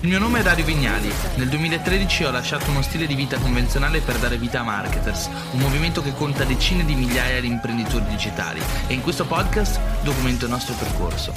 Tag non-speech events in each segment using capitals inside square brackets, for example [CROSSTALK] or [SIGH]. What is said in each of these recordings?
Il mio nome è Dario Vignali. Nel 2013 ho lasciato uno stile di vita convenzionale per dare vita a Marketers, un movimento che conta decine di migliaia di imprenditori digitali e in questo podcast documento il nostro percorso.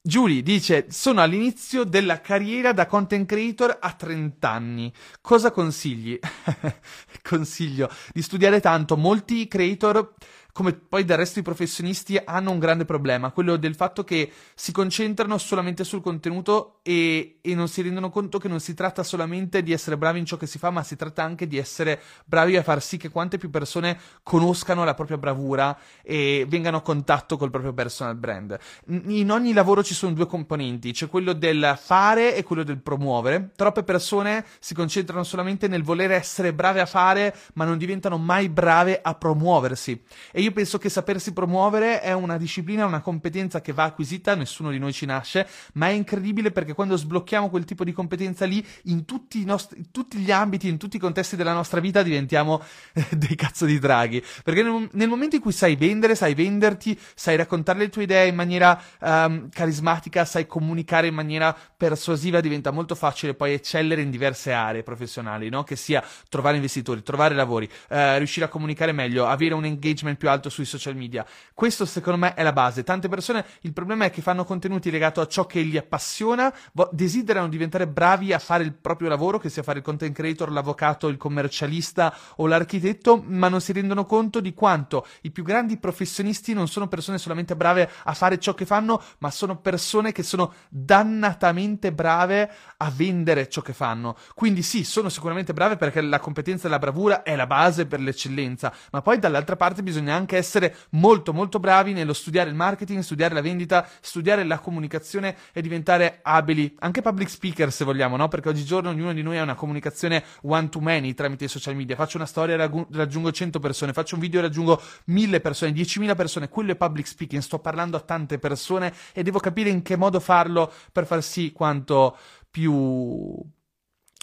Giulia dice: Sono all'inizio della carriera da content creator a 30 anni. Cosa consigli? [LAUGHS] Consiglio di studiare tanto. Molti creator come poi del resto i professionisti hanno un grande problema, quello del fatto che si concentrano solamente sul contenuto e, e, non si rendono conto che non si tratta solamente di essere bravi in ciò che si fa, ma si tratta anche di essere bravi a far sì che quante più persone conoscano la propria bravura e vengano a contatto col proprio personal brand. In ogni lavoro ci sono due componenti, c'è quello del fare e quello del promuovere. Troppe persone si concentrano solamente nel voler essere brave a fare, ma non diventano mai brave a promuoversi. E io io penso che sapersi promuovere è una disciplina, una competenza che va acquisita, nessuno di noi ci nasce, ma è incredibile perché quando sblocchiamo quel tipo di competenza lì, in tutti, nostri, in tutti gli ambiti, in tutti i contesti della nostra vita, diventiamo eh, dei cazzo di draghi. Perché nel, nel, momento in cui sai vendere, sai venderti, sai raccontare le tue idee in maniera um, carismatica, sai comunicare in maniera persuasiva, diventa molto facile poi eccellere in diverse aree professionali, no? Che sia trovare investitori, trovare lavori, uh, riuscire a comunicare meglio, avere un engagement più alto alto sui social media. Questo secondo me è la base. Tante persone, il problema è che fanno contenuti legati a ciò che li appassiona, desiderano diventare bravi a fare il proprio lavoro, che sia fare il content creator, l'avvocato, il commercialista o l'architetto, ma non si rendono conto di quanto i più grandi professionisti non sono persone solamente brave a fare ciò che fanno, ma sono persone che sono dannatamente brave a vendere ciò che fanno. Quindi sì, sono sicuramente brave perché la competenza e la bravura è la base per l'eccellenza, ma poi dall'altra parte bisogna anche essere molto molto bravi nello studiare il marketing, studiare la vendita, studiare la comunicazione e diventare abili, anche public speaker se vogliamo, no? Perché oggigiorno ognuno di noi ha una comunicazione one to many tramite i social media. Faccio una storia e raggiungo 100 persone, faccio un video e raggiungo 1000 persone, 10.000 persone, quello è public speaking, sto parlando a tante persone e devo capire in che modo farlo per far sì quanto più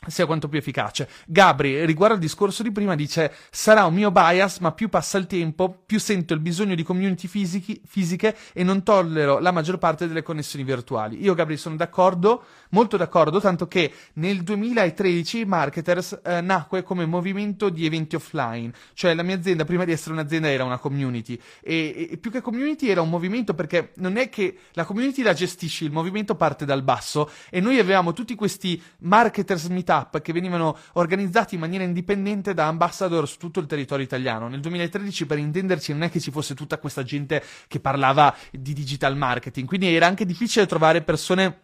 sia quanto più efficace. Gabri, riguardo al discorso di prima, dice: Sarà un mio bias, ma più passa il tempo, più sento il bisogno di community fisichi, fisiche e non tollero la maggior parte delle connessioni virtuali. Io, Gabri, sono d'accordo, molto d'accordo, tanto che nel 2013 Marketers eh, nacque come movimento di eventi offline. Cioè, la mia azienda, prima di essere un'azienda, era una community. E, e più che community era un movimento perché non è che la community la gestisci, il movimento parte dal basso e noi avevamo tutti questi marketers meetup meetup che venivano organizzati in maniera indipendente da ambassador su tutto il territorio italiano. Nel 2013, per intenderci, non è che ci fosse tutta questa gente che parlava di digital marketing, quindi era anche difficile trovare persone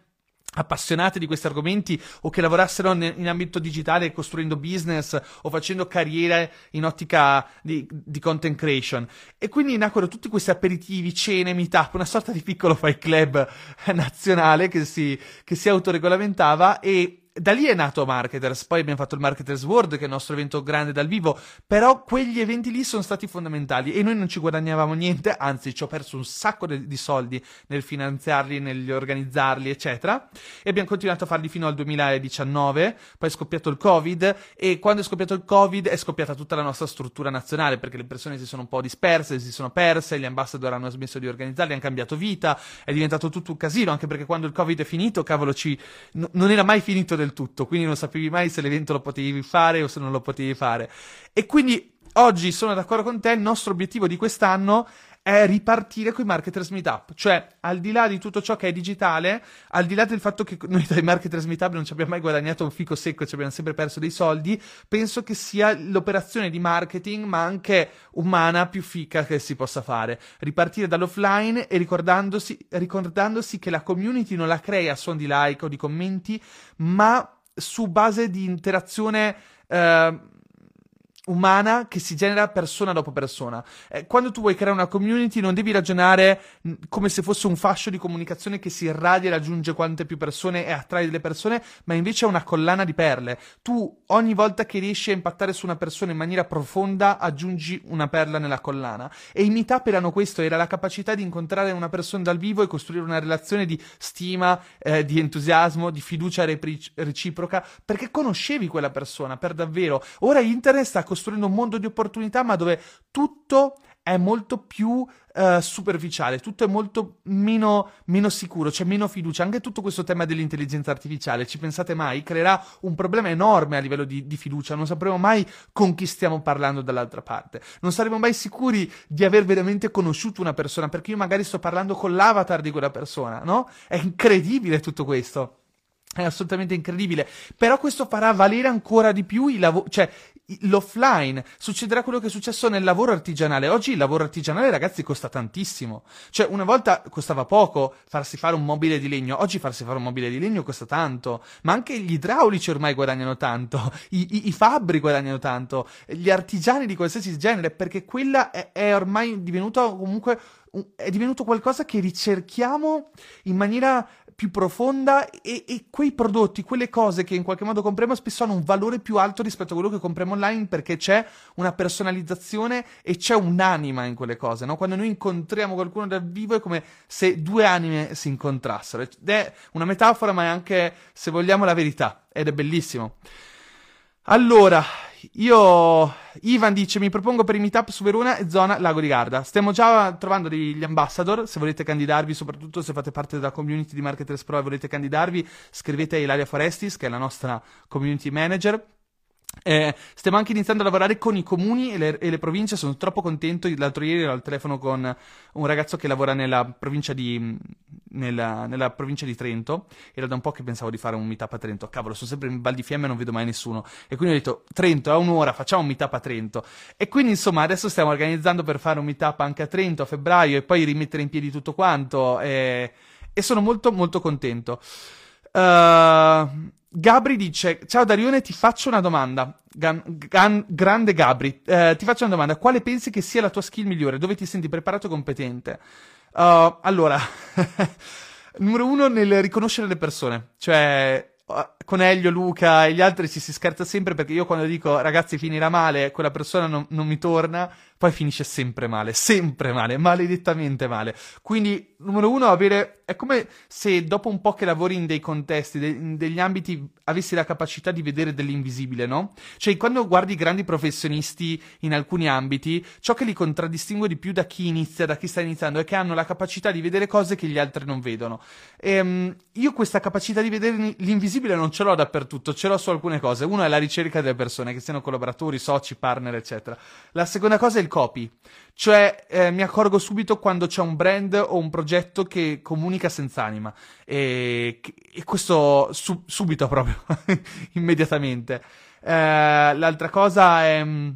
appassionate di questi argomenti o che lavorassero in ambito digitale costruendo business o facendo carriere in ottica di, di, content creation e quindi nacquero tutti questi aperitivi, cene, meetup, una sorta di piccolo fight club [LAUGHS] nazionale che si, che si autoregolamentava e da lì è nato Marketers, poi abbiamo fatto il Marketers World, che è il nostro evento grande dal vivo, però quegli eventi lì sono stati fondamentali e noi non ci guadagnavamo niente, anzi ci ho perso un sacco de- di soldi nel finanziarli, nell'organizzarli, eccetera, e abbiamo continuato a farli fino al 2019, poi è scoppiato il Covid e quando è scoppiato il Covid è scoppiata tutta la nostra struttura nazionale, perché le persone si sono un po' disperse, si sono perse, gli ambassador hanno smesso di organizzarli, hanno cambiato vita, è diventato tutto un casino, anche perché quando il Covid è finito, cavolo, ci... N- non era mai finito del tutto, quindi non sapevi mai se l'evento lo potevi fare o se non lo potevi fare. E quindi oggi sono d'accordo con te, il nostro obiettivo di quest'anno è ripartire con i marketers meetup, cioè al di là di tutto ciò che è digitale, al di là del fatto che noi dai marketers meetup non ci abbiamo mai guadagnato un fico secco, ci abbiamo sempre perso dei soldi, penso che sia l'operazione di marketing, ma anche umana, più fica che si possa fare. Ripartire dall'offline e ricordandosi, ricordandosi che la community non la crea a suon di like o di commenti, ma su base di interazione eh, umana che si genera persona dopo persona. Eh, quando tu vuoi creare una community non devi ragionare mh, come se fosse un fascio di comunicazione che si irradia e raggiunge quante più persone e attrae delle persone, ma invece è una collana di perle. Tu ogni volta che riesci a impattare su una persona in maniera profonda aggiungi una perla nella collana. E i meetup erano questo, era la capacità di incontrare una persona dal vivo e costruire una relazione di stima, eh, di entusiasmo, di fiducia repri- reciproca, perché conoscevi quella persona per davvero. Ora internet sta costruendo un mondo di opportunità, ma dove tutto è molto più uh, superficiale, tutto è molto meno, meno, sicuro, c'è meno fiducia. Anche tutto questo tema dell'intelligenza artificiale, ci pensate mai? Creerà un problema enorme a livello di, di fiducia, non sapremo mai con chi stiamo parlando dall'altra parte, non saremo mai sicuri di aver veramente conosciuto una persona, perché io magari sto parlando con l'avatar di quella persona, no? È incredibile tutto questo. È assolutamente incredibile. Però questo farà valere ancora di più i lavori, cioè l'offline. Succederà quello che è successo nel lavoro artigianale. Oggi il lavoro artigianale, ragazzi, costa tantissimo. Cioè, una volta costava poco farsi fare un mobile di legno. Oggi farsi fare un mobile di legno costa tanto. Ma anche gli idraulici ormai guadagnano tanto. I, i, i fabbri guadagnano tanto. Gli artigiani di qualsiasi genere. Perché quella è, è ormai divenuto comunque è divenuto qualcosa che ricerchiamo in maniera più profonda e, e, quei prodotti, quelle cose che in qualche modo compriamo spesso hanno un valore più alto rispetto a quello che compriamo online perché c'è una personalizzazione e c'è un'anima in quelle cose, no? Quando noi incontriamo qualcuno dal vivo è come se due anime si incontrassero. Ed è una metafora ma è anche, se vogliamo, la verità ed è bellissimo. Allora, io. Ivan dice: Mi propongo per i meetup su Verona e zona Lago di Garda. Stiamo già trovando degli ambassador. Se volete candidarvi, soprattutto se fate parte della community di Marketers Pro e volete candidarvi, scrivete a Ilaria Forestis, che è la nostra community manager. Eh, stiamo anche iniziando a lavorare con i comuni e le, e le, province. Sono troppo contento. L'altro ieri ero al telefono con un ragazzo che lavora nella provincia di, nella, nella provincia di Trento. Era da un po' che pensavo di fare un meetup a Trento. Cavolo, sono sempre in Val di Fiemme e non vedo mai nessuno. E quindi ho detto: Trento, è un'ora, facciamo un meetup a Trento. E quindi, insomma, adesso stiamo organizzando per fare un meetup anche a Trento a febbraio e poi rimettere in piedi tutto quanto. E, e sono molto, molto contento. Uh, Gabri dice: Ciao Darione, ti faccio una domanda. Gan, gan, grande Gabri, eh, ti faccio una domanda. Quale pensi che sia la tua skill migliore? Dove ti senti preparato e competente? Uh, allora, [LAUGHS] numero uno nel riconoscere le persone. Cioè, con Elio, Luca e gli altri ci si scherza sempre perché io quando dico ragazzi finirà male, quella persona non, non mi torna poi finisce sempre male, sempre male, maledettamente male. Quindi, numero uno, avere. È come se dopo un po' che lavori in dei contesti, de- in degli ambiti, avessi la capacità di vedere dell'invisibile, no? Cioè, quando guardi grandi professionisti in alcuni ambiti, ciò che li contraddistingue di più da chi inizia, da chi sta iniziando, è che hanno la capacità di vedere cose che gli altri non vedono. E, um, io questa capacità di vedere l'invisibile non ce l'ho dappertutto, ce l'ho su alcune cose. Uno è la ricerca delle persone, che siano collaboratori, soci, partner, eccetera. La seconda cosa è il copy. Cioè, eh, mi accorgo subito quando c'è un brand o un progetto che comunica senza anima. E, e questo su, subito proprio, [LAUGHS] immediatamente. Eh, l'altra cosa è mm,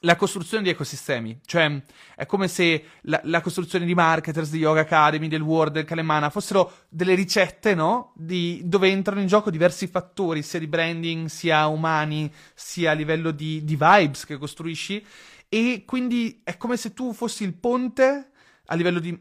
la costruzione di ecosistemi, cioè è come se la, la, costruzione di marketers, di Yoga Academy, del Word, del Kalemana fossero delle ricette, no? Di, dove entrano in gioco diversi fattori, sia di branding, sia umani, sia a livello di, di vibes che costruisci e quindi è come se tu fossi il ponte a livello di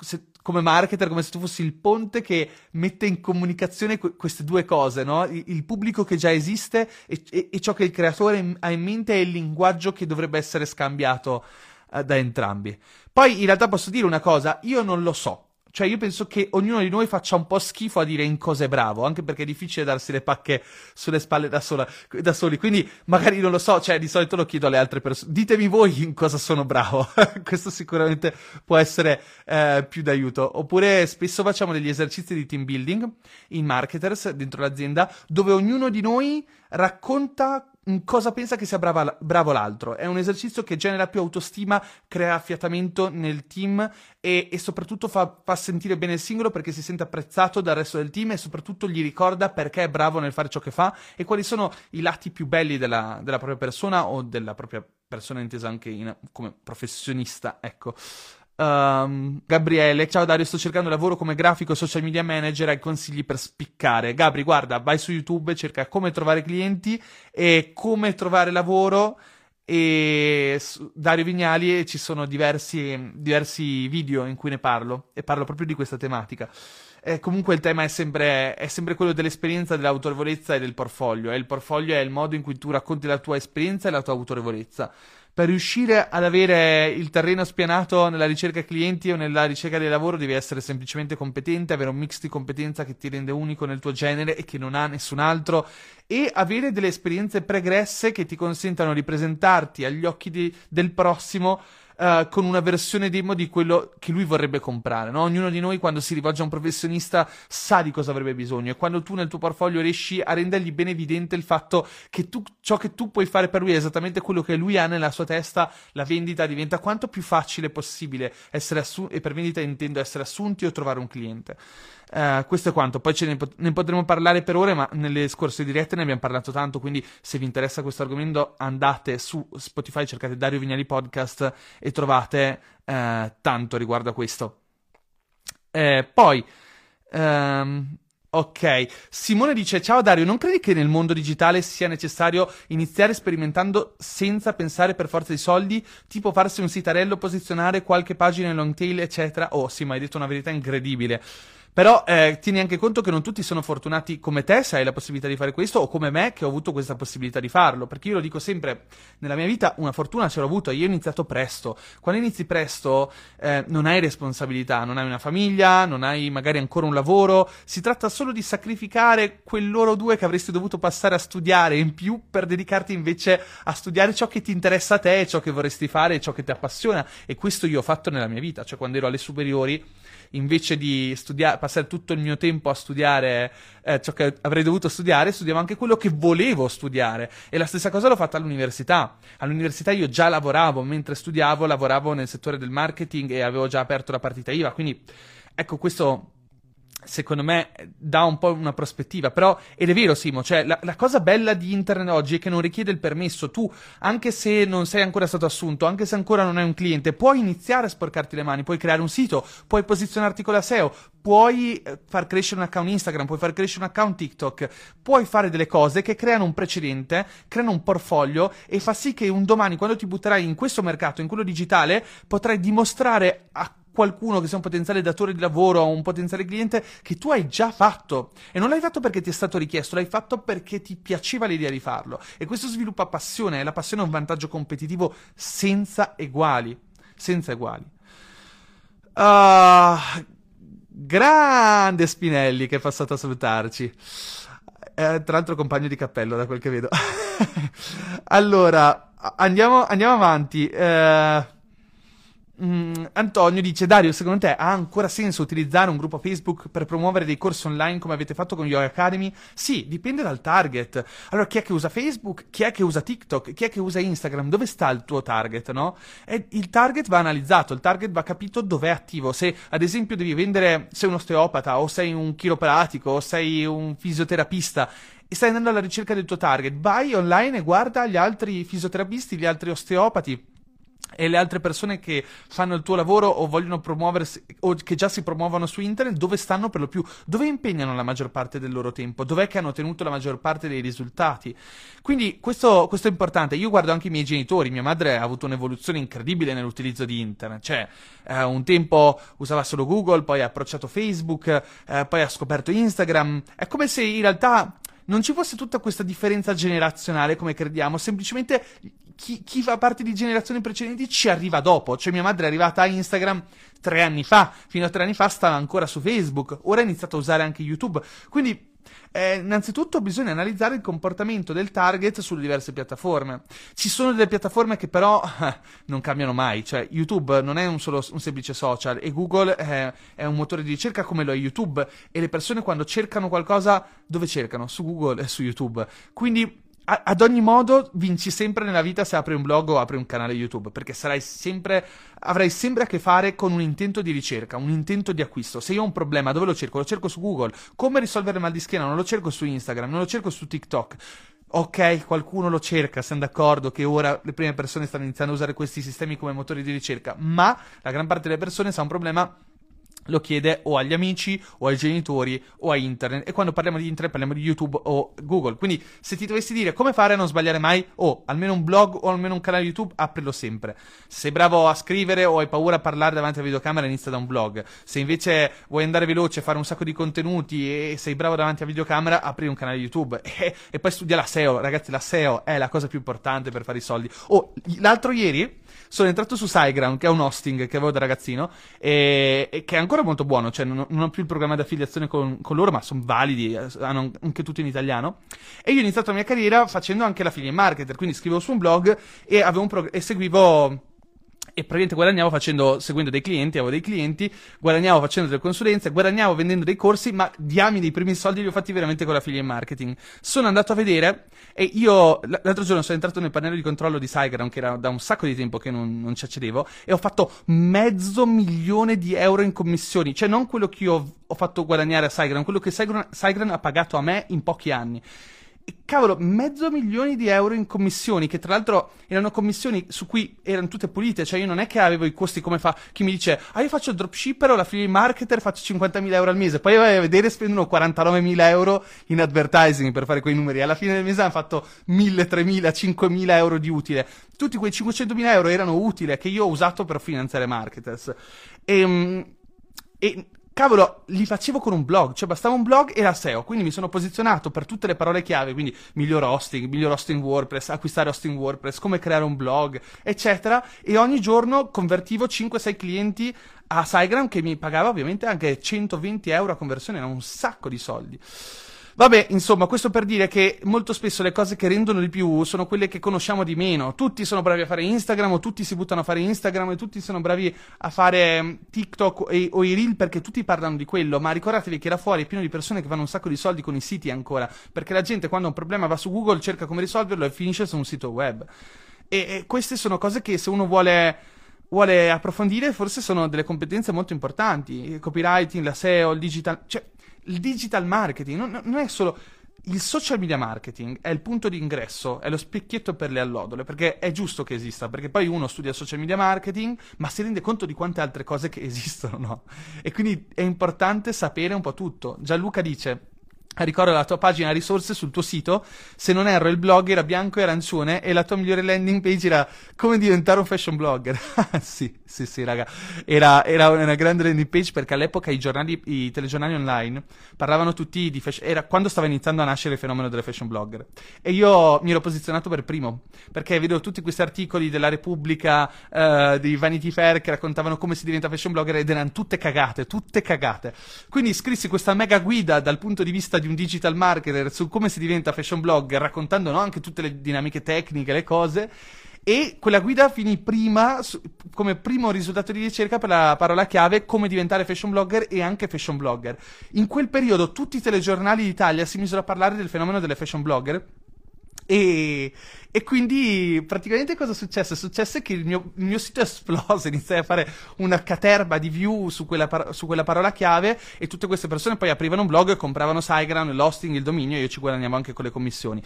se, come marketer, come se tu fossi il ponte che mette in comunicazione que- queste due cose, no? Il, il, pubblico che già esiste e, e, e, ciò che il creatore ha in mente è il linguaggio che dovrebbe essere scambiato uh, da entrambi. Poi in realtà posso dire una cosa, io non lo so cioè, io penso che ognuno di noi faccia un po' schifo a dire in cosa è bravo, anche perché è difficile darsi le pacche sulle spalle da, sola, da soli. Quindi, magari non lo so, cioè, di solito lo chiedo alle altre persone. Ditemi voi in cosa sono bravo. [LAUGHS] Questo sicuramente può essere eh, più d'aiuto. Oppure, spesso facciamo degli esercizi di team building in marketers dentro l'azienda, dove ognuno di noi racconta cosa pensa che sia brava, bravo l'altro. È un esercizio che genera più autostima, crea affiatamento nel team e, e soprattutto fa, fa, sentire bene il singolo perché si sente apprezzato dal resto del team e soprattutto gli ricorda perché è bravo nel fare ciò che fa e quali sono i lati più belli della, della propria persona o della propria persona intesa anche in, come professionista, ecco. Um, Gabriele, ciao Dario, sto cercando lavoro come grafico social media manager. Hai consigli per spiccare? Gabri, guarda, vai su YouTube, cerca come trovare clienti e come trovare lavoro. E Dario Vignali ci sono diversi, diversi video in cui ne parlo e parlo proprio di questa tematica. Eh, comunque il tema è sempre, è sempre, quello dell'esperienza, dell'autorevolezza e del portfolio. E il portfolio è il modo in cui tu racconti la tua esperienza e la tua autorevolezza per riuscire ad avere il terreno spianato nella ricerca clienti o nella ricerca del lavoro devi essere semplicemente competente, avere un mix di competenza che ti rende unico nel tuo genere e che non ha nessun altro e avere delle esperienze pregresse che ti consentano di presentarti agli occhi di, del prossimo uh, con una versione demo di quello che lui vorrebbe comprare. No? Ognuno di noi quando si rivolge a un professionista sa di cosa avrebbe bisogno e quando tu nel tuo portfolio riesci a rendergli ben evidente il fatto che tu, ciò che tu puoi fare per lui è esattamente quello che lui ha nella sua testa, la vendita diventa quanto più facile possibile essere assunti, e per vendita intendo essere assunti o trovare un cliente. Uh, questo è quanto, poi ne, pot- ne, potremo parlare per ore, ma nelle scorse dirette ne abbiamo parlato tanto, quindi se vi interessa questo argomento andate su Spotify, cercate Dario Vignali Podcast e trovate uh, tanto riguardo a questo. Eh, poi, um, ok, Simone dice, ciao Dario, non credi che nel mondo digitale sia necessario iniziare sperimentando senza pensare per forza di soldi, tipo farsi un sitarello, posizionare qualche pagina in long tail, eccetera? Oh sì, ma hai detto una verità incredibile. Però eh, tieni anche conto che non tutti sono fortunati come te se hai la possibilità di fare questo o come me che ho avuto questa possibilità di farlo. Perché io lo dico sempre, nella mia vita una fortuna ce l'ho avuta, io ho iniziato presto. Quando inizi presto eh, non hai responsabilità, non hai una famiglia, non hai magari ancora un lavoro, si tratta solo di sacrificare quell'oro due che avresti dovuto passare a studiare in più per dedicarti invece a studiare ciò che ti interessa a te, ciò che vorresti fare, ciò che ti appassiona. E questo io ho fatto nella mia vita, cioè quando ero alle superiori invece di studiare, passare tutto il mio tempo a studiare eh, ciò che avrei dovuto studiare, studiavo anche quello che volevo studiare. E la stessa cosa l'ho fatta all'università. All'università io già lavoravo, mentre studiavo, lavoravo nel settore del marketing e avevo già aperto la partita IVA. Quindi, ecco, questo secondo me dà un po' una prospettiva, però ed è vero Simo, cioè la, la, cosa bella di internet oggi è che non richiede il permesso, tu anche se non sei ancora stato assunto, anche se ancora non hai un cliente, puoi iniziare a sporcarti le mani, puoi creare un sito, puoi posizionarti con la SEO, puoi eh, far crescere un account Instagram, puoi far crescere un account TikTok, puoi fare delle cose che creano un precedente, creano un portfolio e fa sì che un domani quando ti butterai in questo mercato, in quello digitale, potrai dimostrare a qualcuno che sia un potenziale datore di lavoro o un potenziale cliente che tu hai già fatto e non l'hai fatto perché ti è stato richiesto, l'hai fatto perché ti piaceva l'idea di farlo e questo sviluppa passione e la passione è un vantaggio competitivo senza eguali, senza eguali. Uh, grande Spinelli che è passato a salutarci. Eh, tra l'altro compagno di cappello da quel che vedo. [LAUGHS] allora, andiamo, andiamo avanti. Eh, Mm, Antonio dice: Dario, secondo te ha ancora senso utilizzare un gruppo Facebook per promuovere dei corsi online come avete fatto con Yoga Academy? Sì, dipende dal target. Allora, chi è che usa Facebook? Chi è che usa TikTok? Chi è che usa Instagram? Dove sta il tuo target, no? E il target va analizzato, il target va capito dove è attivo. Se, ad esempio, devi vendere, sei un osteopata, o sei un chiropratico, o sei un fisioterapista e stai andando alla ricerca del tuo target, vai online e guarda gli altri fisioterapisti, gli altri osteopati e le altre persone che fanno il tuo lavoro o vogliono promuoversi o che già si promuovono su internet, dove stanno per lo più? Dove impegnano la maggior parte del loro tempo? Dov'è che hanno ottenuto la maggior parte dei risultati? Quindi questo, questo è importante. Io guardo anche i miei genitori, mia madre ha avuto un'evoluzione incredibile nell'utilizzo di internet, cioè eh, un tempo usava solo Google, poi ha approcciato Facebook, eh, poi ha scoperto Instagram. È come se in realtà non ci fosse tutta questa differenza generazionale come crediamo, semplicemente chi, chi, fa parte di generazioni precedenti ci arriva dopo. Cioè, mia madre è arrivata a Instagram tre anni fa, fino a tre anni fa stava ancora su Facebook, ora ha iniziato a usare anche YouTube. Quindi, eh, innanzitutto bisogna analizzare il comportamento del target sulle diverse piattaforme. Ci sono delle piattaforme che però eh, [LAUGHS] non cambiano mai, cioè YouTube non è un, solo, un semplice social e Google è, è un motore di ricerca come lo è YouTube e le persone quando cercano qualcosa dove cercano? Su Google e su YouTube. Quindi ad ogni modo vinci sempre nella vita se apri un blog o apri un canale YouTube, perché sarai sempre, avrai sempre a che fare con un intento di ricerca, un intento di acquisto. Se io ho un problema, dove lo cerco? Lo cerco su Google. Come risolvere il mal di schiena? Non lo cerco su Instagram, non lo cerco su TikTok. Ok, qualcuno lo cerca, siamo d'accordo che ora le prime persone stanno iniziando a usare questi sistemi come motori di ricerca, ma la gran parte delle persone sa un problema lo chiede o agli amici o ai genitori o a internet. E quando parliamo di internet parliamo di YouTube o Google. Quindi se ti dovessi dire come fare a non sbagliare mai o oh, almeno un blog o almeno un canale YouTube aprilo sempre. Se sei bravo a scrivere o hai paura a parlare davanti alla videocamera inizia da un blog. Se invece vuoi andare veloce fare un sacco di contenuti e sei bravo davanti alla videocamera apri un canale YouTube. [LAUGHS] E, e poi studia la SEO ragazzi la SEO è la cosa più importante per fare i soldi. Oh l'altro ieri sono entrato su SiteGround, che è un hosting che avevo da ragazzino, e, e che è ancora molto buono, cioè non, non, ho più il programma di affiliazione con, con loro, ma sono validi, eh, hanno anche tutto in italiano. E io ho iniziato la mia carriera facendo anche la figlia marketer, quindi scrivevo su un blog e, un prog- e seguivo e praticamente guadagnavo facendo, seguendo dei clienti, avevo dei clienti, guadagnavo facendo delle consulenze, guadagnavo vendendo dei corsi, ma diamine i primi soldi li ho fatti veramente con l'affiliate marketing. Sono andato a vedere e io l'altro giorno sono entrato nel pannello di controllo di SiteGround, che era da un sacco di tempo che non, non ci accedevo, e ho fatto mezzo milione di euro in commissioni, cioè non quello che io ho fatto guadagnare a SiteGround, quello che SiteGround ha pagato a me in pochi anni cavolo, mezzo milione di euro in commissioni, che tra l'altro erano commissioni su cui erano tutte pulite, cioè io non è che avevo i costi come fa chi mi dice, ah io faccio dropshipper o la affiliate marketer, faccio 50.000 euro al mese, poi vai a vedere spendono 49.000 euro in advertising per fare quei numeri, alla fine del mese hanno fatto 1.000, 3.000, 5.000 euro di utile, tutti quei 500.000 euro erano utili che io ho usato per finanziare marketers. E, ehm, e cavolo, li facevo con un blog, cioè bastava un blog e la SEO, quindi mi sono posizionato per tutte le parole chiave, quindi miglior hosting, miglior hosting WordPress, acquistare hosting WordPress, come creare un blog, eccetera, e ogni giorno convertivo 5-6 clienti a SiteGround che mi pagava ovviamente anche 120 euro a conversione, era un sacco di soldi. Vabbè, insomma, questo per dire che molto spesso le cose che rendono di più sono quelle che conosciamo di meno. Tutti sono bravi a fare Instagram, o tutti si buttano a fare Instagram, e tutti sono bravi a fare mm, TikTok e, o i reel perché tutti parlano di quello. Ma ricordatevi che là fuori è pieno di persone che fanno un sacco di soldi con i siti ancora. Perché la gente quando ha un problema va su Google, cerca come risolverlo e finisce su un sito web. E, e queste sono cose che se uno vuole vuole approfondire, forse sono delle competenze molto importanti. Il copywriting, la SEO, il digital. Cioè, il digital marketing non, non, è solo. Il social media marketing è il punto di ingresso, è lo specchietto per le allodole, perché è giusto che esista, perché poi uno studia social media marketing, ma si rende conto di quante altre cose che [LAUGHS] esistono, no? E quindi è importante sapere un po' tutto. Gianluca dice, Ricordo la tua pagina risorse sul tuo sito, se non erro il blog era bianco e arancione e la tua migliore landing page era come diventare un fashion blogger. [LAUGHS] sì, sì, sì, raga. Era, era, una grande landing page perché all'epoca i giornali, i telegiornali online parlavano tutti di fashion, era quando stava iniziando a nascere il fenomeno delle fashion blogger. E io mi ero posizionato per primo, perché vedo tutti questi articoli della Repubblica, uh, di Vanity Fair che raccontavano come si diventa fashion blogger ed erano tutte cagate, tutte cagate. Quindi scrissi questa mega guida dal punto di vista di un digital marketer su come si diventa fashion blogger, raccontando no, anche tutte le dinamiche tecniche, le cose. E quella guida finì prima come primo risultato di ricerca per la parola chiave come diventare fashion blogger e anche fashion blogger. In quel periodo tutti i telegiornali d'Italia si misero a parlare del fenomeno delle fashion blogger e, e, quindi praticamente cosa è successo? È successo che il mio, il mio sito è esploso, [LAUGHS] iniziai a fare una caterba di view su quella, par- su quella, parola chiave e tutte queste persone poi aprivano un blog e compravano SiteGround, l'hosting, il dominio e io ci guadagniamo anche con le commissioni.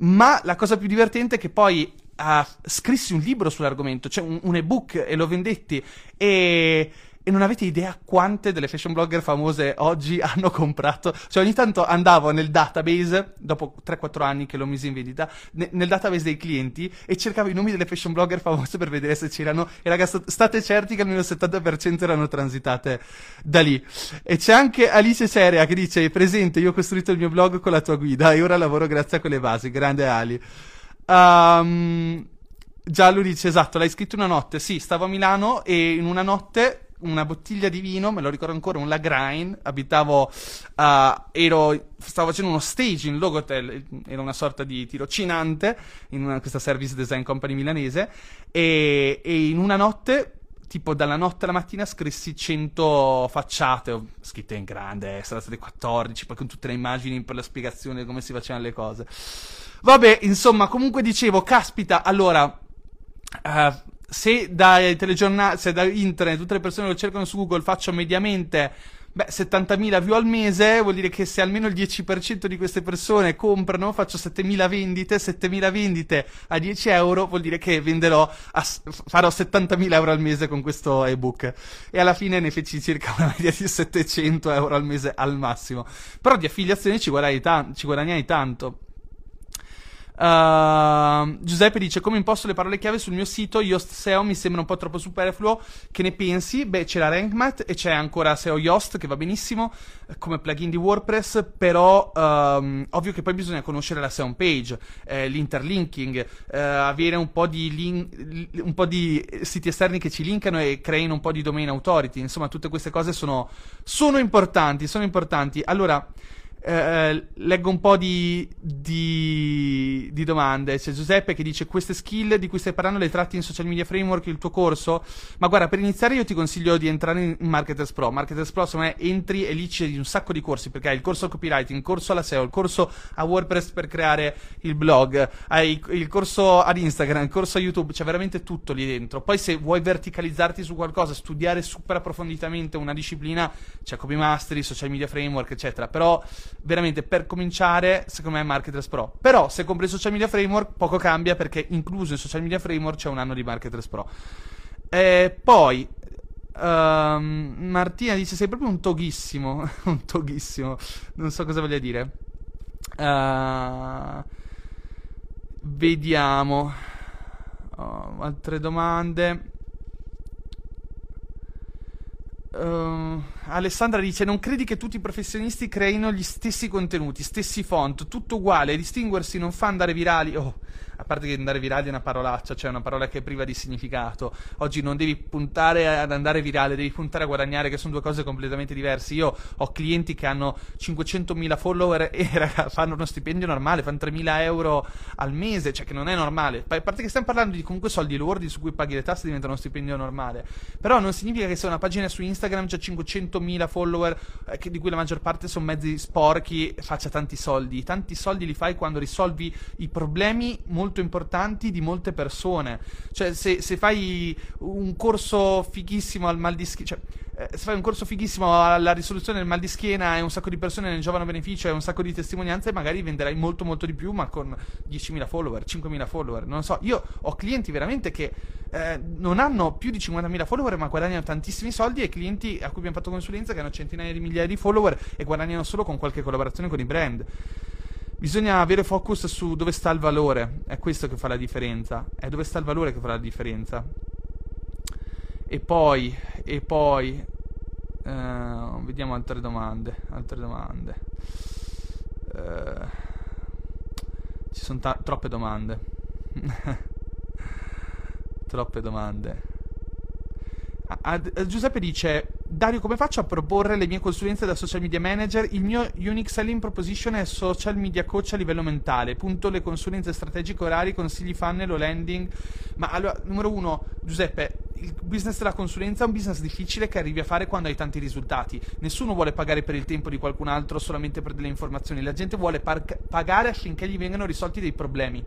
Ma la cosa più divertente è che poi uh, scrissi un libro sull'argomento, cioè un, un ebook e lo vendetti e e non avete idea quante delle fashion blogger famose oggi [LAUGHS] hanno comprato. Cioè, ogni tanto andavo nel database, dopo 3-4 anni che l'ho messo in vendita, ne- nel database dei clienti e cercavo i nomi delle fashion blogger famose per vedere se c'erano. E ragazzi, state certi che almeno il 70% erano transitate da lì. E c'è anche Alice Cerea che dice: Presente, io ho costruito il mio blog con la tua guida e ora lavoro grazie a quelle basi. Grande Ali. Um, Giallo dice esatto, l'hai scritto una notte. Sì, stavo a Milano e in una notte una bottiglia di vino, me lo ricordo ancora, un Lagrein, abitavo, uh, ero, stavo facendo uno stage in Logotel, era una sorta di tirocinante in una, questa service design company milanese, e, e in una notte tipo dalla notte alla mattina scrissi 100 facciate, scritte in grande, eh, saranno state 14, poi con tutte le immagini per la spiegazione di come si facevano le cose. Vabbè, insomma, comunque dicevo, caspita, allora, uh, se dai telegiornali, se da internet tutte le persone lo cercano su Google faccio mediamente beh, 70.000 view al mese, vuol dire che se almeno il 10% di queste persone comprano, faccio 7.000 vendite, 7.000 vendite a 10 euro, vuol dire che venderò, a, farò 70.000 euro al mese con questo ebook. E alla fine ne feci circa una media di 700 euro al mese al massimo. Però di affiliazione ci guadagni, ta- ci guadagni tanto. Uh, Giuseppe dice: Come imposto le parole chiave sul mio sito Yoast SEO mi sembra un po' troppo superfluo. Che ne pensi? Beh, c'è la RankMath e c'è ancora SEO Yoast che va benissimo come plugin di WordPress. Però, um, ovvio che poi bisogna conoscere la SEO page, eh, l'interlinking, eh, avere un po, lin- un po' di siti esterni che ci linkano e creino un po' di domain authority. Insomma, tutte queste cose sono, sono importanti. Sono importanti. Allora. Eh, leggo un po' di, di, di, domande. C'è Giuseppe che dice: Queste skill di cui stai parlando le tratti in social media framework, il tuo corso? Ma guarda, per iniziare, io ti consiglio di entrare in Marketers Pro. Marketers Pro, secondo me, entri e lì c'è un sacco di corsi perché hai il corso al copywriting, il corso alla SEO, il corso a WordPress per creare il blog, hai il corso ad Instagram, il corso a YouTube, c'è veramente tutto lì dentro. Poi, se vuoi verticalizzarti su qualcosa, studiare super approfonditamente una disciplina, c'è Copy Mastery, social media framework, eccetera. Però veramente per cominciare, secondo me Marketers Pro. Però se compri il Social Media Framework poco cambia perché incluso in Social Media Framework c'è un anno di Marketers Pro. E poi um, Martina dice sei proprio un toghissimo, [LAUGHS] un toghissimo, non so cosa voglia dire. Uh, vediamo. Oh, altre domande. Uh, Alessandra dice: Non credi che tutti i professionisti creino gli stessi contenuti, stessi font, tutto uguale? Distinguersi non fa andare virali. Oh, a parte che andare virale è una parolaccia, cioè una parola che è priva di significato. Oggi non devi puntare ad andare virale, devi puntare a guadagnare, che sono due cose completamente diverse. Io ho clienti che hanno 500.000 follower e [LAUGHS] raga, fanno uno stipendio normale, fanno 3.000 euro al mese, cioè che non è normale. A parte che stiamo parlando di comunque soldi lordi su cui paghi le tasse diventa uno stipendio normale. Però non significa che se una pagina su Instagram c'è 500.000 follower, eh, di cui la maggior parte sono mezzi sporchi, faccia tanti soldi. Tanti soldi li fai quando risolvi i problemi molto molto importanti di molte persone. Cioè, se, se fai un corso fighissimo al mal di schiena, cioè, eh, se fai un corso fighissimo alla risoluzione del mal di schiena e un sacco di persone ne giovano beneficio e un sacco di testimonianze, magari venderai molto molto di più, ma con 10.000 follower, 5.000 follower. Non so, io ho clienti veramente che eh, non hanno più di 50.000 follower, ma guadagnano tantissimi soldi, e clienti a cui abbiamo fatto consulenza che hanno centinaia di migliaia di follower e guadagnano solo con qualche collaborazione con i brand. Bisogna avere focus su dove sta il valore, è questo che fa la differenza, è dove sta il valore che fa la differenza. E poi, e poi, uh, vediamo altre domande, altre domande. Uh, ci sono ta- troppe domande. [LAUGHS] troppe domande. A- a- Giuseppe dice Dario, come faccio a proporre le mie consulenze da social media manager? Il mio unique selling proposition è social media coach a livello mentale. Punto le consulenze strategiche, orari, consigli funnel o landing. Ma allora, numero uno, Giuseppe, il business della consulenza è un business difficile che arrivi a fare quando hai tanti risultati. Nessuno vuole pagare per il tempo di qualcun altro solamente per delle informazioni. La gente vuole par- pagare affinché gli vengano risolti dei problemi.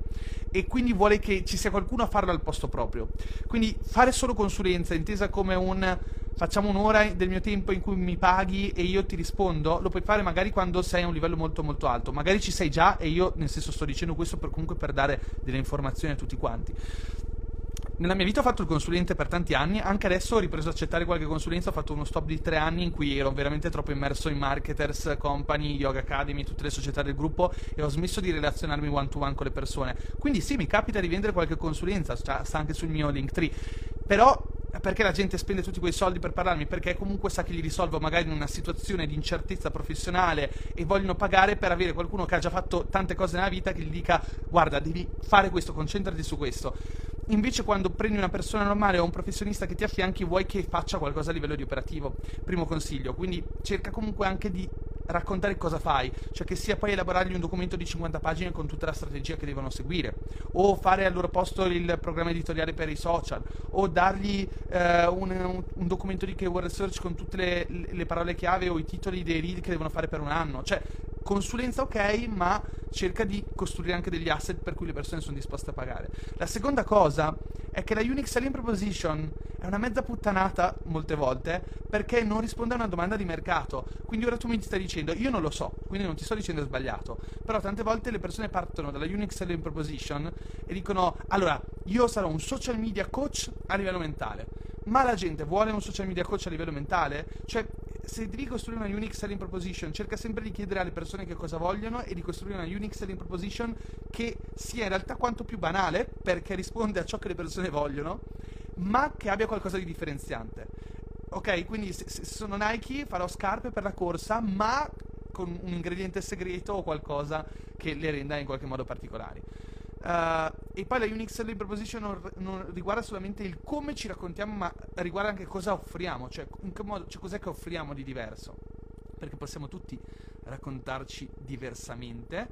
E quindi vuole che ci sia qualcuno a farlo al posto proprio. Quindi fare solo consulenza, intesa come un facciamo un'ora del mio tempo in cui mi paghi e io ti rispondo, lo puoi fare magari quando sei a un livello molto molto alto, magari ci sei già e io nel senso sto dicendo questo per, comunque per dare delle informazioni a tutti quanti. Nella mia vita ho fatto il consulente per tanti anni, anche adesso ho ripreso ad accettare qualche consulenza, ho fatto uno stop di tre anni in cui ero veramente troppo immerso in marketers, company, yoga academy, tutte le società del gruppo e ho smesso di relazionarmi one to one con le persone. Quindi sì, mi capita di vendere qualche consulenza, sta anche sul mio Linktree, però perché la gente spende tutti quei soldi per parlarmi? Perché comunque sa che gli risolvo magari in una situazione di incertezza professionale e vogliono pagare per avere qualcuno che ha già fatto tante cose nella vita che gli dica guarda, devi fare questo, concentrati su questo. Invece quando prendi una persona normale o un professionista che ti affianchi vuoi che faccia qualcosa a livello di operativo. Primo consiglio, quindi cerca comunque anche di raccontare cosa fai, cioè che sia poi elaborargli un documento di 50 pagine con tutta la strategia che devono seguire, o fare al loro posto il programma editoriale per i social, o dargli eh, un, un, documento di keyword research con tutte le, le, parole chiave o i titoli dei lead che devono fare per un anno, cioè consulenza ok, ma cerca di costruire anche degli asset per cui le persone sono disposte a pagare. La seconda cosa è che la Unix Selling Proposition è una mezza puttanata molte volte perché non risponde a una domanda di mercato. Quindi ora tu mi stai dicendo, io non lo so, quindi non ti sto dicendo sbagliato, però tante volte le persone partono dalla Unix Selling Proposition e dicono, allora, io sarò un social media coach a livello mentale. Ma la gente vuole un social media coach a livello mentale? Cioè, se devi costruire una unique selling proposition, cerca sempre di chiedere alle persone che cosa vogliono e di costruire una unique selling proposition che sia in realtà quanto più banale, perché risponde a ciò che le persone vogliono, ma che abbia qualcosa di differenziante. Ok, quindi se, se sono Nike farò scarpe per la corsa, ma con un ingrediente segreto o qualcosa che le renda in qualche modo particolari. Uh, e poi la Unix Selling Proposition non, non, riguarda solamente il come ci raccontiamo, ma riguarda anche cosa offriamo, cioè, in che modo, cioè cos'è che offriamo di diverso. perché possiamo tutti raccontarci diversamente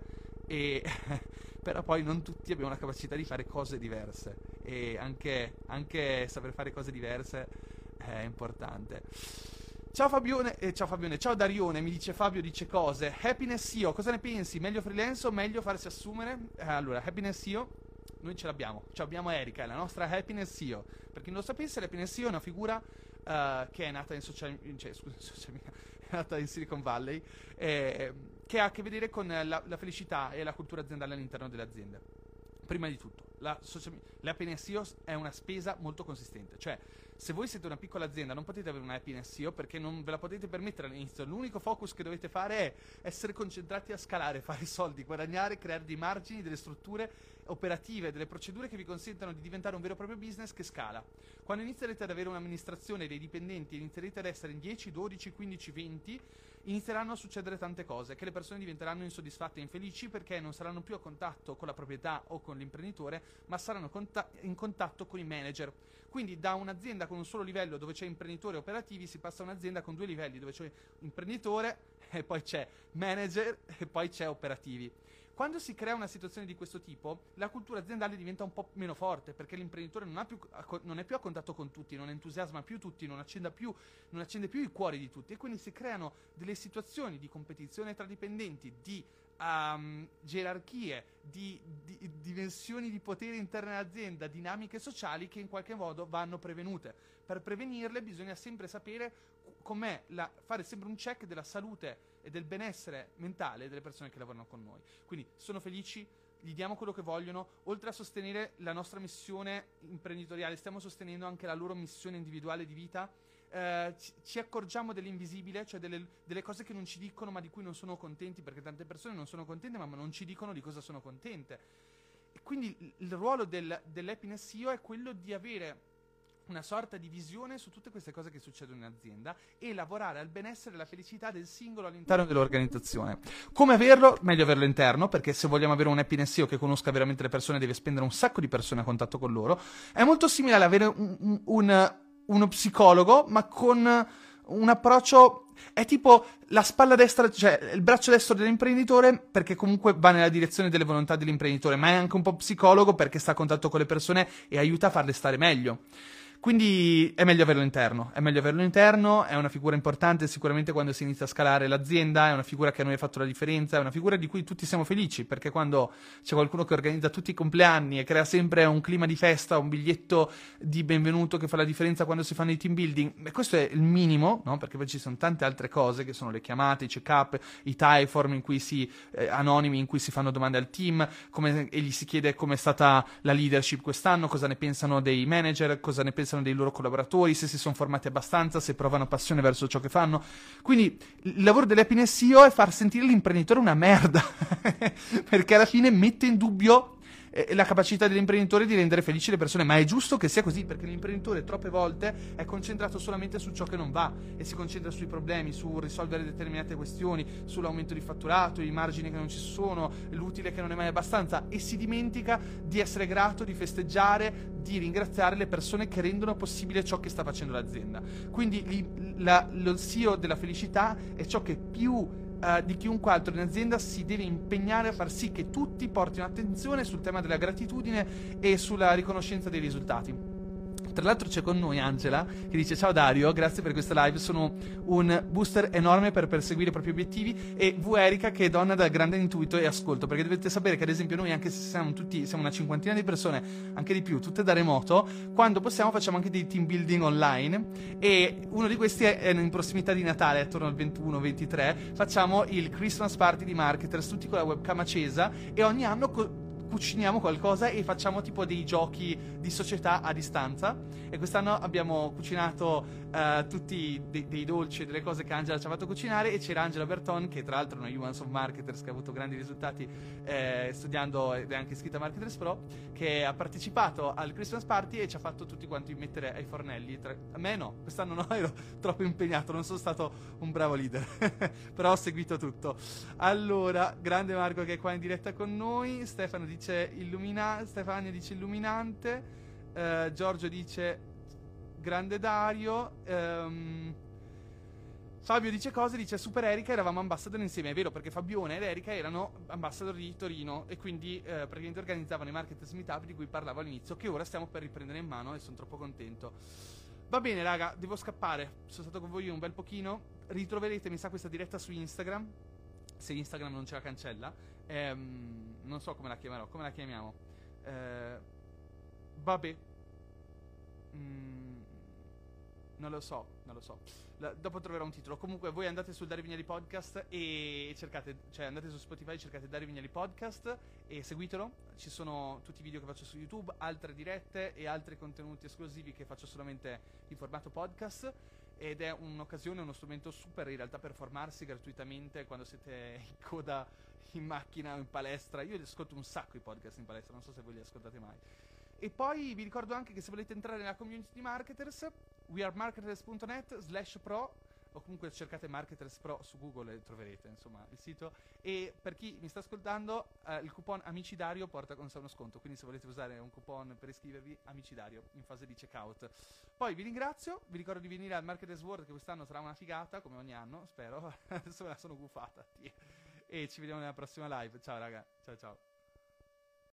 e [LAUGHS] però poi non tutti abbiamo la capacità di fare cose diverse e anche, anche saper fare cose diverse è importante. Ciao Fabione, eh, ciao Fabione, ciao Darione, mi dice Fabio, dice cose. Happiness io, cosa ne pensi? Meglio freelance o meglio farsi assumere? Eh, allora, Happiness io, noi ce l'abbiamo, ce l'abbiamo Erika, è la nostra Happiness io. Per chi non lo sapesse, l'Happiness io è una figura uh, che è nata in social, cioè, scusa, social media, [LAUGHS] è nata in Silicon Valley, eh, che ha a che vedere con la, la felicità e la cultura aziendale all'interno delle aziende. Prima di tutto, la, social, l'Happiness io è una spesa molto consistente, cioè se voi siete una piccola azienda non potete avere una app in SEO perché non ve la potete permettere all'inizio. L'unico focus che dovete fare è essere concentrati a scalare, [LAUGHS] fare soldi, guadagnare, creare dei margini, delle strutture operative, delle procedure che vi consentano di diventare un vero e proprio business che scala. Quando inizierete ad avere un'amministrazione dei dipendenti, inizierete ad essere in 10, 12, 15, 20, inizieranno a succedere tante cose, che le persone diventeranno insoddisfatte e infelici perché non saranno più a contatto con la proprietà o con l'imprenditore, ma saranno in contatto con i manager. Quindi da un'azienda con un solo livello dove c'è imprenditore operativi si passa a un'azienda con due livelli dove c'è imprenditore e poi c'è manager e poi c'è operativi. Quando si crea una situazione di questo tipo, la cultura aziendale diventa un po' meno forte perché l'imprenditore non, più, non, è più a contatto con tutti, non entusiasma più tutti, non, più, non accende più i cuori di tutti e quindi si creano delle situazioni di competizione tra dipendenti, di um, gerarchie, di, di, dimensioni di potere interne all'azienda, dinamiche sociali che in qualche modo vanno prevenute. Per prevenirle bisogna sempre sapere com'è la, fare sempre un check della salute e del benessere mentale delle persone che lavorano con noi. Quindi sono felici, gli diamo quello che vogliono, oltre a sostenere la nostra missione imprenditoriale, stiamo sostenendo anche la loro missione individuale di vita eh, ci, accorgiamo dell'invisibile, cioè delle, delle, cose che non ci dicono ma di cui non sono contenti, perché tante persone non sono contente ma non ci dicono di cosa sono contente. E quindi il, ruolo del, dell'happiness io è quello di avere una sorta di visione su tutte queste cose che succedono in azienda e lavorare al benessere e alla felicità del singolo all'interno dell'organizzazione. Come averlo? Meglio averlo interno, perché se vogliamo avere un happiness io che conosca veramente le persone deve spendere un sacco di persone a contatto con loro. È molto simile all'avere un, un, un uno psicologo, ma con un approccio. È tipo la spalla destra, cioè il braccio destro dell'imprenditore, perché comunque va nella direzione delle volontà dell'imprenditore, ma è anche un po' psicologo perché sta a contatto con le persone e aiuta a farle stare meglio. Quindi è meglio averlo interno, è meglio averlo interno, è una figura importante sicuramente quando si inizia a scalare l'azienda, è una figura che a noi ha fatto la differenza, è una figura di cui tutti siamo felici, perché quando c'è qualcuno che organizza tutti i compleanni e crea sempre un clima di festa, un biglietto di benvenuto che fa la differenza quando si fanno i team building, beh, questo è il minimo, no? perché poi ci sono tante altre cose che sono le chiamate, i check-up, i typeform in cui si, eh, anonimi in cui si fanno domande al team come, e gli si chiede come è stata la leadership quest'anno, cosa ne pensano dei manager, cosa ne pensano pensano dei loro collaboratori, se si sono formati abbastanza, se provano passione verso ciò che fanno. Quindi il lavoro dell'happiness CEO è far sentire l'imprenditore una merda, [LAUGHS] perché alla fine mette in dubbio la capacità dell'imprenditore di rendere felici le persone, ma è giusto che sia così perché l'imprenditore troppe volte è concentrato solamente su ciò che non va e si concentra sui problemi, su risolvere determinate questioni, sull'aumento di fatturato, i margini che non ci sono, l'utile che non è mai abbastanza e si dimentica di essere grato, di festeggiare, di ringraziare le persone che rendono possibile ciò che sta facendo l'azienda. Quindi la, lo CEO della felicità è ciò che più uh, di chiunque altro in azienda si deve impegnare a far sì che tutti portino attenzione sul tema della gratitudine e sulla riconoscenza dei risultati. Tra l'altro c'è con noi Angela che dice ciao Dario, grazie per questa live, sono un booster enorme per perseguire i propri obiettivi e V Erika che è donna dal grande intuito e ascolto, perché dovete sapere che ad esempio noi anche se siamo tutti, siamo una cinquantina di persone, anche di più, tutte da remoto, quando possiamo facciamo anche dei team building online e uno di questi è in prossimità di Natale, attorno al 21-23, facciamo il Christmas Party di Marketers, tutti con la webcam accesa e ogni anno... Co- cuciniamo qualcosa e facciamo tipo dei giochi di società a distanza. E quest'anno abbiamo cucinato uh, tutti dei, dei, dolci e delle cose che Angela ci ha fatto cucinare e c'era Angela Berton che tra l'altro è una Humans of Marketers che ha avuto grandi risultati eh, studiando ed è anche iscritta a Marketers Pro che ha partecipato al Christmas Party e ci ha fatto tutti quanti mettere ai fornelli. Tra... A me no, quest'anno no, [LAUGHS] ero troppo impegnato, non sono stato un bravo leader, [LAUGHS] però ho seguito tutto. Allora, grande Marco che è qua in diretta con noi, Stefano dice illumina... Stefania dice illuminante, uh, Giorgio dice grande Dario. Um, Fabio dice cose, dice Super Erika eravamo ambassador insieme, è vero perché Fabione ed Erika erano ambassador di Torino e quindi eh, praticamente organizzavano i marketers meetup di cui parlavo all'inizio che ora stiamo per riprendere in mano e sono troppo contento. Va bene raga, devo scappare, sono stato con voi un bel pochino, ritroverete mi sa questa diretta su Instagram, se Instagram non ce la cancella, ehm, non so come la chiamerò, come la chiamiamo? Eh, vabbè. Mm, non lo so, non lo so. La, dopo troverò un titolo. Comunque, voi andate su Dario Vignali Podcast e cercate, cioè andate su Spotify, cercate Dario Vignali Podcast e seguitelo. Ci sono tutti i video che faccio su YouTube, altre dirette e altri contenuti esclusivi che faccio solamente in formato podcast. Ed è un'occasione, uno strumento super in realtà per formarsi gratuitamente quando siete in coda in macchina o in palestra. Io ascolto un sacco i podcast in palestra, non so se voi li ascoltate mai. E poi vi ricordo anche che se volete entrare nella community di marketers, wearemarketers.net slash pro o comunque cercate Marketers Pro su Google e troverete insomma il sito. E per chi mi sta ascoltando eh, il coupon Amicidario porta con sé uno sconto quindi se volete usare un coupon per iscrivervi Amicidario in fase di checkout. Poi vi ringrazio vi ricordo di venire al Marketers World che quest'anno sarà una figata come ogni anno spero. [LAUGHS] Adesso me la sono gufata [LAUGHS] e ci vediamo nella prossima live. Ciao raga. Ciao ciao